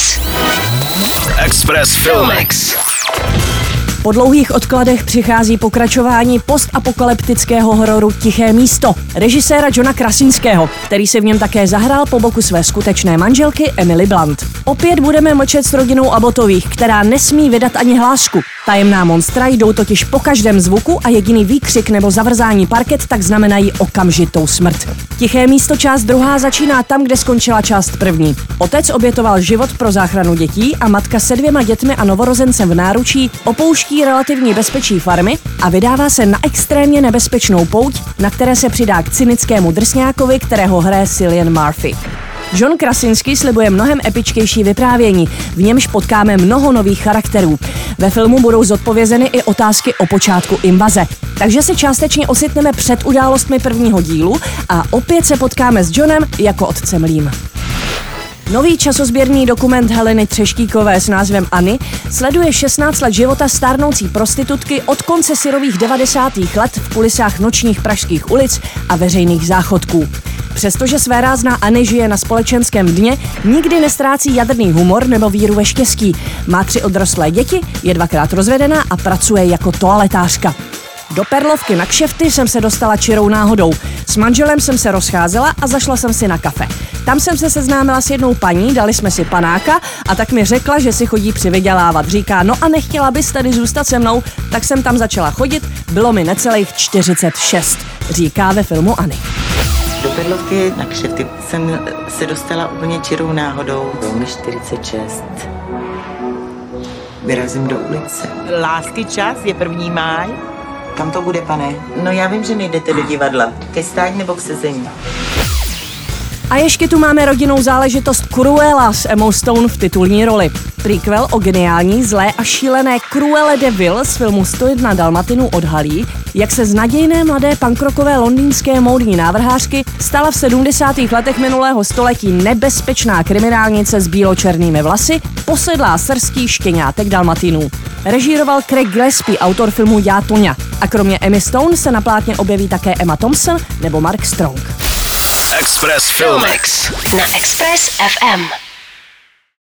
Express. Express Filmix. Po dlouhých odkladech přichází pokračování postapokalyptického hororu Tiché místo režiséra Johna Krasinského, který se v něm také zahrál po boku své skutečné manželky Emily Blunt. Opět budeme mlčet s rodinou Abotových, která nesmí vydat ani hlásku. Tajemná monstra jdou totiž po každém zvuku a jediný výkřik nebo zavrzání parket tak znamenají okamžitou smrt. Tiché místo část druhá začíná tam, kde skončila část první. Otec obětoval život pro záchranu dětí a matka se dvěma dětmi a novorozencem v náručí opouští relativní bezpečí farmy a vydává se na extrémně nebezpečnou pouť, na které se přidá k cynickému drsňákovi, kterého hraje Cillian Murphy. John Krasinski slibuje mnohem epičtější vyprávění, v němž potkáme mnoho nových charakterů. Ve filmu budou zodpovězeny i otázky o počátku invaze. Takže se částečně ositneme před událostmi prvního dílu a opět se potkáme s Johnem jako otcem Lím. Nový časozběrný dokument Heleny Třeštíkové s názvem Ani sleduje 16 let života stárnoucí prostitutky od konce syrových 90. let v kulisách nočních pražských ulic a veřejných záchodků. Přestože své rázná Anny žije na společenském dně, nikdy nestrácí jadrný humor nebo víru ve štěstí. Má tři odrostlé děti, je dvakrát rozvedená a pracuje jako toaletářka. Do Perlovky na kšefty jsem se dostala čirou náhodou. S manželem jsem se rozcházela a zašla jsem si na kafe. Tam jsem se seznámila s jednou paní, dali jsme si panáka a tak mi řekla, že si chodí přivydělávat. Říká, no a nechtěla bys tady zůstat se mnou, tak jsem tam začala chodit, bylo mi necelých 46, říká ve filmu Ani. Do Perlovky na kšety jsem se dostala úplně čirou náhodou. Bylo mi 46. Vyrazím do ulice. Lásky čas je první máj. Kam to bude, pane? No já vím, že nejdete do divadla. Ke stání nebo k sezení. A ještě tu máme rodinnou záležitost Cruella s Emma Stone v titulní roli. Prequel o geniální, zlé a šílené Cruelle de Vil z filmu 101 Dalmatinu odhalí, jak se z nadějné mladé pankrokové londýnské módní návrhářky stala v 70. letech minulého století nebezpečná kriminálnice s bíločernými vlasy, posedlá srstí štěňátek Dalmatinů. Režíroval Craig Gillespie, autor filmu Já Toňa. A kromě Emmy Stone se na plátně objeví také Emma Thompson nebo Mark Strong. Express Filmix. Na Express FM.